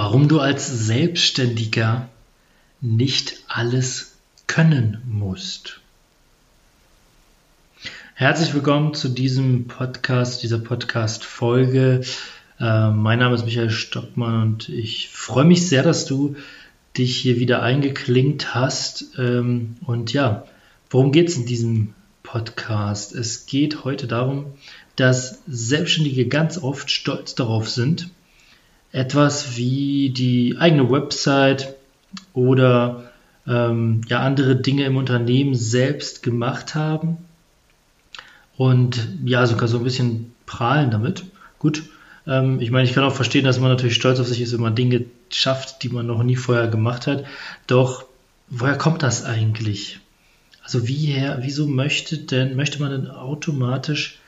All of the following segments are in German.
Warum du als Selbstständiger nicht alles können musst. Herzlich willkommen zu diesem Podcast, dieser Podcast-Folge. Äh, mein Name ist Michael Stockmann und ich freue mich sehr, dass du dich hier wieder eingeklinkt hast. Ähm, und ja, worum geht es in diesem Podcast? Es geht heute darum, dass Selbstständige ganz oft stolz darauf sind, etwas wie die eigene Website oder ähm, ja andere Dinge im Unternehmen selbst gemacht haben und ja sogar so ein bisschen prahlen damit. Gut, ähm, ich meine, ich kann auch verstehen, dass man natürlich stolz auf sich ist, wenn man Dinge schafft, die man noch nie vorher gemacht hat. Doch woher kommt das eigentlich? Also wie her, wieso möchte denn, möchte man denn automatisch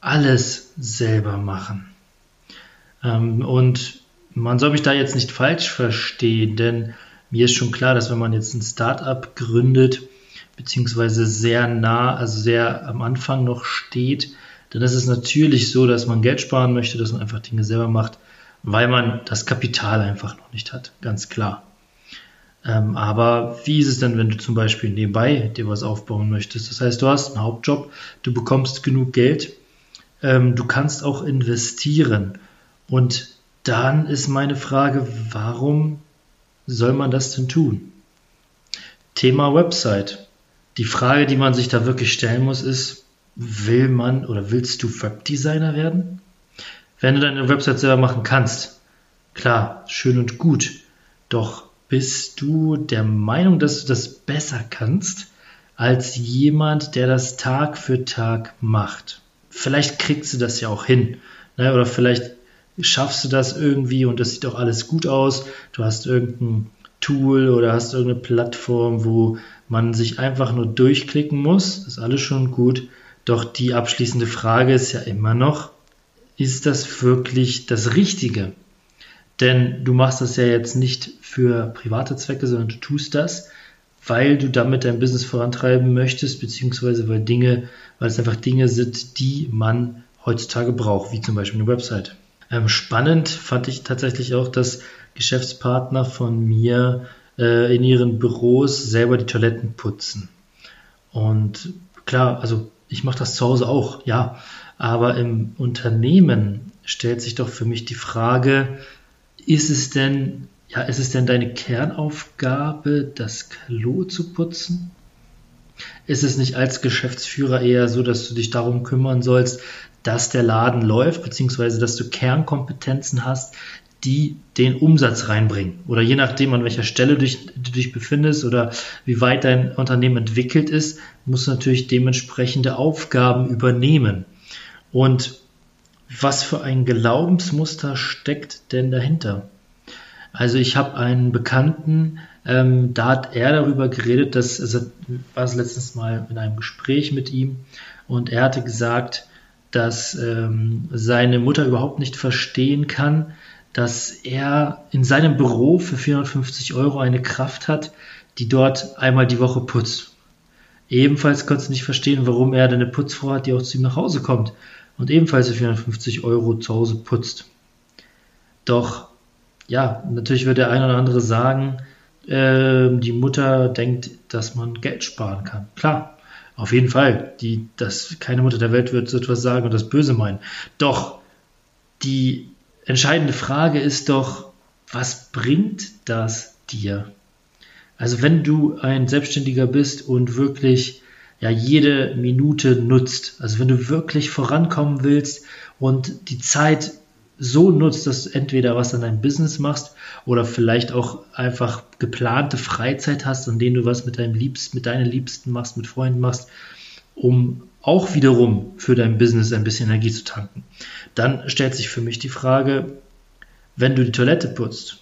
alles selber machen? Ähm, und man soll mich da jetzt nicht falsch verstehen, denn mir ist schon klar, dass wenn man jetzt ein Startup gründet, beziehungsweise sehr nah, also sehr am Anfang noch steht, dann ist es natürlich so, dass man Geld sparen möchte, dass man einfach Dinge selber macht, weil man das Kapital einfach noch nicht hat, ganz klar. Ähm, aber wie ist es denn, wenn du zum Beispiel nebenbei dir was aufbauen möchtest? Das heißt, du hast einen Hauptjob, du bekommst genug Geld, ähm, du kannst auch investieren. Und dann ist meine Frage, warum soll man das denn tun? Thema Website. Die Frage, die man sich da wirklich stellen muss, ist, will man oder willst du Webdesigner werden? Wenn du deine Website selber machen kannst, klar, schön und gut. Doch bist du der Meinung, dass du das besser kannst als jemand, der das Tag für Tag macht? Vielleicht kriegst du das ja auch hin. Ne? Oder vielleicht schaffst du das irgendwie und das sieht auch alles gut aus. Du hast irgendein Tool oder hast irgendeine Plattform, wo man sich einfach nur durchklicken muss. Das ist alles schon gut. Doch die abschließende Frage ist ja immer noch, ist das wirklich das Richtige? Denn du machst das ja jetzt nicht für private Zwecke, sondern du tust das, weil du damit dein Business vorantreiben möchtest, beziehungsweise weil Dinge, weil es einfach Dinge sind, die man heutzutage braucht, wie zum Beispiel eine Website. Ähm, spannend fand ich tatsächlich auch, dass Geschäftspartner von mir äh, in ihren Büros selber die Toiletten putzen. Und klar, also ich mache das zu Hause auch, ja. Aber im Unternehmen stellt sich doch für mich die Frage, ist es denn, ja, ist es denn deine Kernaufgabe, das Klo zu putzen? Ist es nicht als Geschäftsführer eher so, dass du dich darum kümmern sollst, dass der Laden läuft, beziehungsweise dass du Kernkompetenzen hast, die den Umsatz reinbringen. Oder je nachdem, an welcher Stelle du dich, du dich befindest oder wie weit dein Unternehmen entwickelt ist, musst du natürlich dementsprechende Aufgaben übernehmen. Und was für ein Glaubensmuster steckt denn dahinter? Also ich habe einen Bekannten, ähm, da hat er darüber geredet, dass also war es letztens mal in einem Gespräch mit ihm und er hatte gesagt, dass ähm, seine Mutter überhaupt nicht verstehen kann, dass er in seinem Büro für 450 Euro eine Kraft hat, die dort einmal die Woche putzt. Ebenfalls konnte er nicht verstehen, warum er eine Putzfrau hat, die auch zu ihm nach Hause kommt und ebenfalls für 450 Euro zu Hause putzt. Doch, ja, natürlich wird der eine oder andere sagen, äh, die Mutter denkt, dass man Geld sparen kann. Klar, auf jeden Fall. Die, das, keine Mutter der Welt wird so etwas sagen und das böse meinen. Doch die entscheidende Frage ist doch, was bringt das dir? Also wenn du ein Selbstständiger bist und wirklich ja jede Minute nutzt, also wenn du wirklich vorankommen willst und die Zeit so nutzt, dass du entweder was an deinem Business machst oder vielleicht auch einfach geplante Freizeit hast, an denen du was mit deinem Liebsten, mit deinen Liebsten machst, mit Freunden machst, um auch wiederum für dein Business ein bisschen Energie zu tanken. Dann stellt sich für mich die Frage, wenn du die Toilette putzt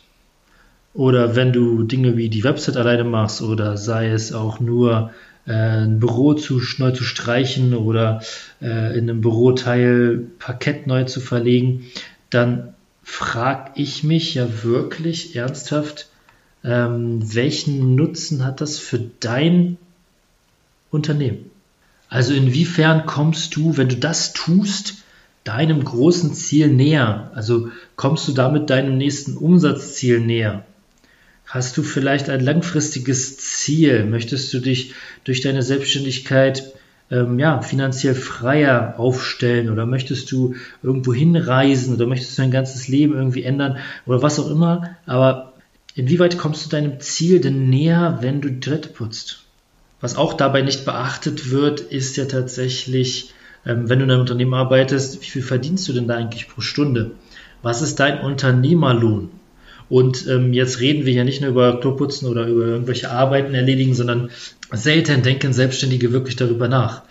oder wenn du Dinge wie die Website alleine machst oder sei es auch nur äh, ein Büro zu, neu zu streichen oder äh, in einem Büroteil Parkett neu zu verlegen, dann frage ich mich ja wirklich ernsthaft, ähm, welchen Nutzen hat das für dein Unternehmen? Also inwiefern kommst du, wenn du das tust, deinem großen Ziel näher? Also kommst du damit deinem nächsten Umsatzziel näher? Hast du vielleicht ein langfristiges Ziel? Möchtest du dich durch deine Selbstständigkeit ähm, ja, finanziell freier aufstellen oder möchtest du irgendwo hinreisen oder möchtest du dein ganzes Leben irgendwie ändern oder was auch immer? Aber inwieweit kommst du deinem Ziel denn näher, wenn du die Toilette putzt? Was auch dabei nicht beachtet wird, ist ja tatsächlich, ähm, wenn du in einem Unternehmen arbeitest, wie viel verdienst du denn da eigentlich pro Stunde? Was ist dein Unternehmerlohn? Und ähm, jetzt reden wir ja nicht nur über Kloputzen oder über irgendwelche Arbeiten erledigen, sondern selten denken Selbstständige wirklich darüber nach.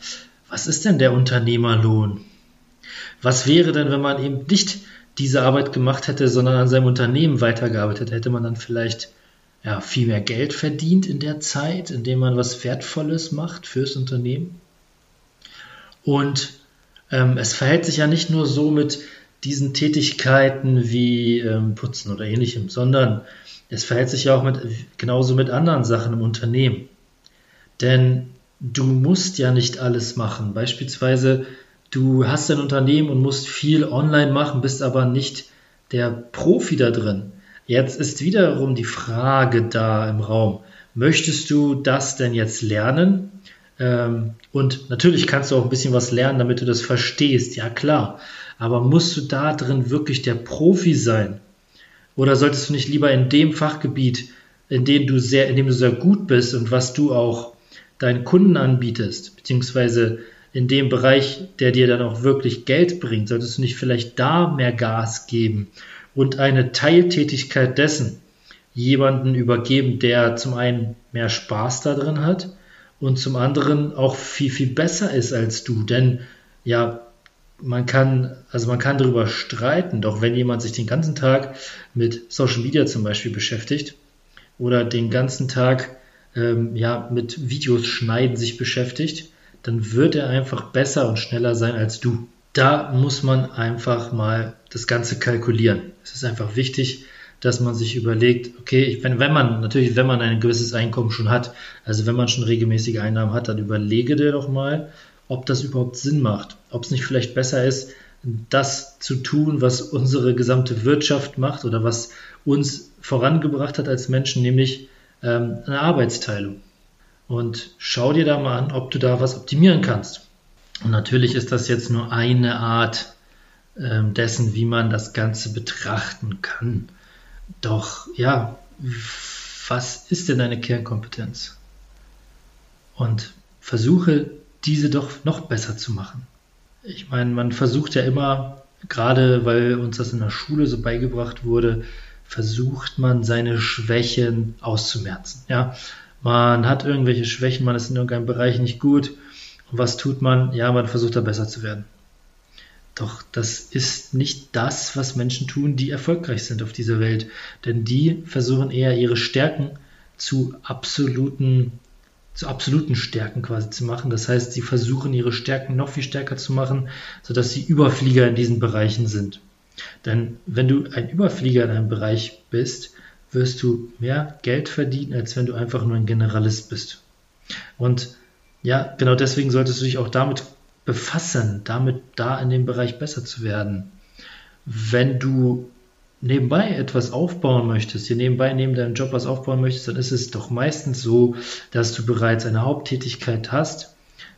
Was ist denn der Unternehmerlohn? Was wäre denn, wenn man eben nicht diese Arbeit gemacht hätte, sondern an seinem Unternehmen weitergearbeitet? Hätte man dann vielleicht ja, viel mehr Geld verdient in der Zeit, indem man was Wertvolles macht fürs Unternehmen. Und ähm, es verhält sich ja nicht nur so mit diesen Tätigkeiten wie ähm, Putzen oder ähnlichem, sondern es verhält sich ja auch mit, genauso mit anderen Sachen im Unternehmen. Denn du musst ja nicht alles machen. Beispielsweise, du hast ein Unternehmen und musst viel online machen, bist aber nicht der Profi da drin. Jetzt ist wiederum die Frage da im Raum, möchtest du das denn jetzt lernen? Ähm, und natürlich kannst du auch ein bisschen was lernen, damit du das verstehst, ja klar. Aber musst du da drin wirklich der Profi sein? Oder solltest du nicht lieber in dem Fachgebiet, in dem du sehr, in dem du sehr gut bist und was du auch deinen Kunden anbietest, beziehungsweise in dem Bereich, der dir dann auch wirklich Geld bringt, solltest du nicht vielleicht da mehr Gas geben und eine Teiltätigkeit dessen jemanden übergeben, der zum einen mehr Spaß da drin hat und zum anderen auch viel, viel besser ist als du. Denn ja, man kann, also man kann darüber streiten, doch wenn jemand sich den ganzen Tag mit Social Media zum Beispiel beschäftigt oder den ganzen Tag ähm, ja, mit Videos schneiden sich beschäftigt, dann wird er einfach besser und schneller sein als du da muss man einfach mal das Ganze kalkulieren. Es ist einfach wichtig, dass man sich überlegt, okay, wenn, wenn man, natürlich, wenn man ein gewisses Einkommen schon hat, also wenn man schon regelmäßige Einnahmen hat, dann überlege dir doch mal, ob das überhaupt Sinn macht. Ob es nicht vielleicht besser ist, das zu tun, was unsere gesamte Wirtschaft macht oder was uns vorangebracht hat als Menschen, nämlich ähm, eine Arbeitsteilung. Und schau dir da mal an, ob du da was optimieren kannst. Und natürlich ist das jetzt nur eine Art äh, dessen, wie man das Ganze betrachten kann. Doch ja, was ist denn eine Kernkompetenz? Und versuche diese doch noch besser zu machen. Ich meine, man versucht ja immer, gerade weil uns das in der Schule so beigebracht wurde, versucht man seine Schwächen auszumerzen. Ja, man hat irgendwelche Schwächen, man ist in irgendeinem Bereich nicht gut und was tut man? Ja, man versucht da besser zu werden. Doch das ist nicht das, was Menschen tun, die erfolgreich sind auf dieser Welt. Denn die versuchen eher ihre Stärken zu absoluten, zu absoluten Stärken quasi zu machen. Das heißt, sie versuchen ihre Stärken noch viel stärker zu machen, sodass sie Überflieger in diesen Bereichen sind. Denn wenn du ein Überflieger in einem Bereich bist, wirst du mehr Geld verdienen, als wenn du einfach nur ein Generalist bist. Und ja, genau deswegen solltest du dich auch damit befassen, damit da in dem Bereich besser zu werden. Wenn du nebenbei etwas aufbauen möchtest, hier nebenbei neben deinem Job was aufbauen möchtest, dann ist es doch meistens so, dass du bereits eine Haupttätigkeit hast,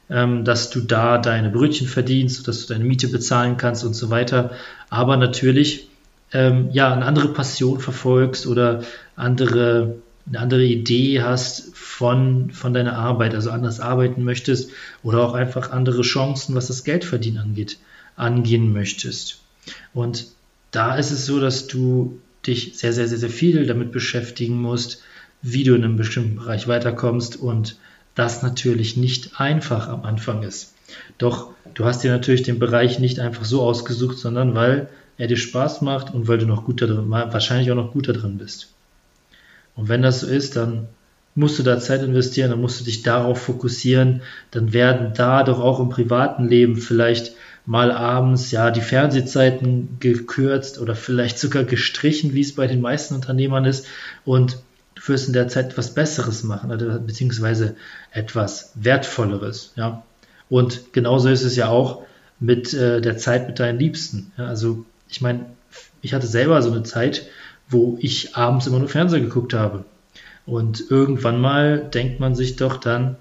ähm, dass du da deine Brötchen verdienst, dass du deine Miete bezahlen kannst und so weiter. Aber natürlich ähm, ja eine andere Passion verfolgst oder andere eine andere Idee hast von, von deiner Arbeit, also anders arbeiten möchtest oder auch einfach andere Chancen, was das Geldverdienen angeht, angehen möchtest. Und da ist es so, dass du dich sehr, sehr, sehr, sehr viel damit beschäftigen musst, wie du in einem bestimmten Bereich weiterkommst und das natürlich nicht einfach am Anfang ist. Doch du hast dir natürlich den Bereich nicht einfach so ausgesucht, sondern weil er dir Spaß macht und weil du noch gut da drin, wahrscheinlich auch noch gut da drin bist. Und wenn das so ist, dann musst du da Zeit investieren, dann musst du dich darauf fokussieren, dann werden da doch auch im privaten Leben vielleicht mal abends ja die Fernsehzeiten gekürzt oder vielleicht sogar gestrichen, wie es bei den meisten Unternehmern ist und du wirst in der Zeit etwas Besseres machen, also beziehungsweise etwas Wertvolleres, ja. Und genauso ist es ja auch, mit äh, der Zeit mit deinen Liebsten. Ja, also ich meine, ich hatte selber so eine Zeit, wo ich abends immer nur Fernseher geguckt habe. Und irgendwann mal denkt man sich doch dann,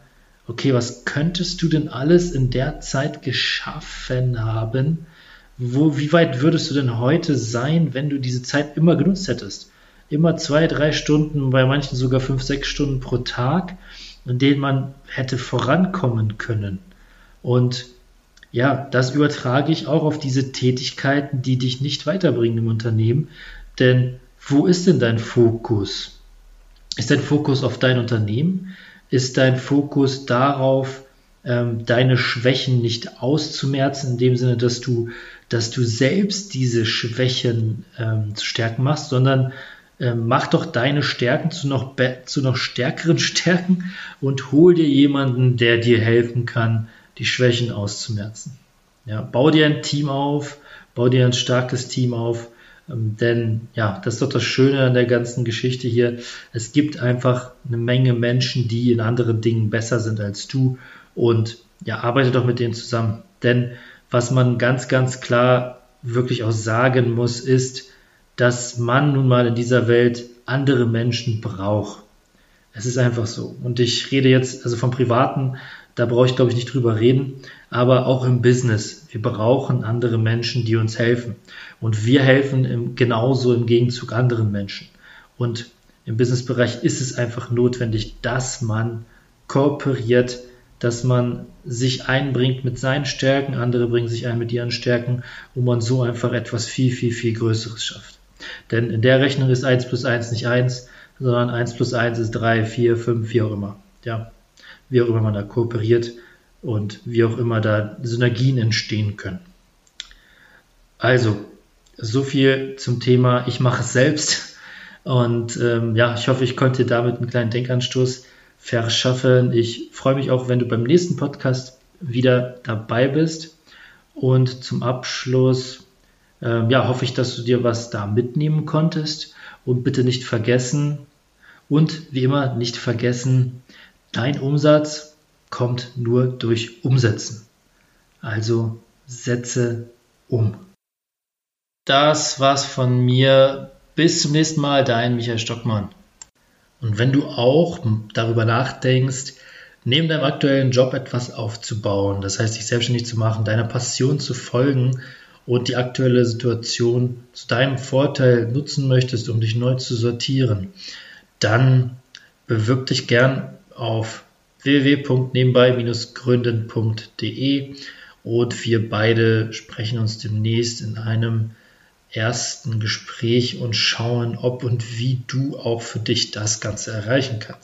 okay, was könntest du denn alles in der Zeit geschaffen haben? Wo, wie weit würdest du denn heute sein, wenn du diese Zeit immer genutzt hättest? Immer zwei, drei Stunden, bei manchen sogar fünf, sechs Stunden pro Tag, in denen man hätte vorankommen können. Und ja, das übertrage ich auch auf diese Tätigkeiten, die dich nicht weiterbringen im Unternehmen. Denn wo ist denn dein Fokus? Ist dein Fokus auf dein Unternehmen? Ist dein Fokus darauf, ähm, deine Schwächen nicht auszumerzen, in dem Sinne, dass du, dass du selbst diese Schwächen ähm, zu stärken machst, sondern ähm, mach doch deine Stärken zu noch, zu noch stärkeren Stärken und hol dir jemanden, der dir helfen kann, die Schwächen auszumerzen. Ja, bau dir ein Team auf, bau dir ein starkes Team auf, ähm, denn ja, das ist doch das Schöne an der ganzen Geschichte hier. Es gibt einfach eine Menge Menschen, die in anderen Dingen besser sind als du und ja, arbeite doch mit denen zusammen. Denn was man ganz, ganz klar wirklich auch sagen muss, ist, dass man nun mal in dieser Welt andere Menschen braucht. Es ist einfach so. Und ich rede jetzt also vom Privaten, da brauche ich glaube ich nicht drüber reden, aber auch im Business. Wir brauchen andere Menschen, die uns helfen. Und wir helfen im, genauso im Gegenzug anderen Menschen. Und im Businessbereich ist es einfach notwendig, dass man kooperiert, dass man sich einbringt mit seinen Stärken, andere bringen sich ein mit ihren Stärken und man so einfach etwas viel, viel, viel Größeres schafft. Denn in der Rechnung ist 1 plus 1 nicht 1, sondern 1 plus 1 ist 3, 4, 5, wie auch immer. Ja, wie auch immer man da kooperiert und wie auch immer da Synergien entstehen können. Also, so viel zum Thema, ich mache es selbst. Und ähm, ja, ich hoffe, ich konnte damit einen kleinen Denkanstoß verschaffen. Ich freue mich auch, wenn du beim nächsten Podcast wieder dabei bist. Und zum Abschluss, ähm, ja, hoffe ich, dass du dir was da mitnehmen konntest. Und bitte nicht vergessen, und wie immer nicht vergessen, dein Umsatz kommt nur durch Umsetzen. Also setze um. Das war's von mir. Bis zum nächsten Mal, dein Michael Stockmann. Und wenn du auch darüber nachdenkst, neben deinem aktuellen Job etwas aufzubauen, das heißt, dich selbstständig zu machen, deiner Passion zu folgen und die aktuelle Situation zu deinem Vorteil nutzen möchtest, um dich neu zu sortieren, dann bewirb dich gern auf www.nebenbei-gründen.de und wir beide sprechen uns demnächst in einem ersten Gespräch und schauen, ob und wie du auch für dich das Ganze erreichen kannst.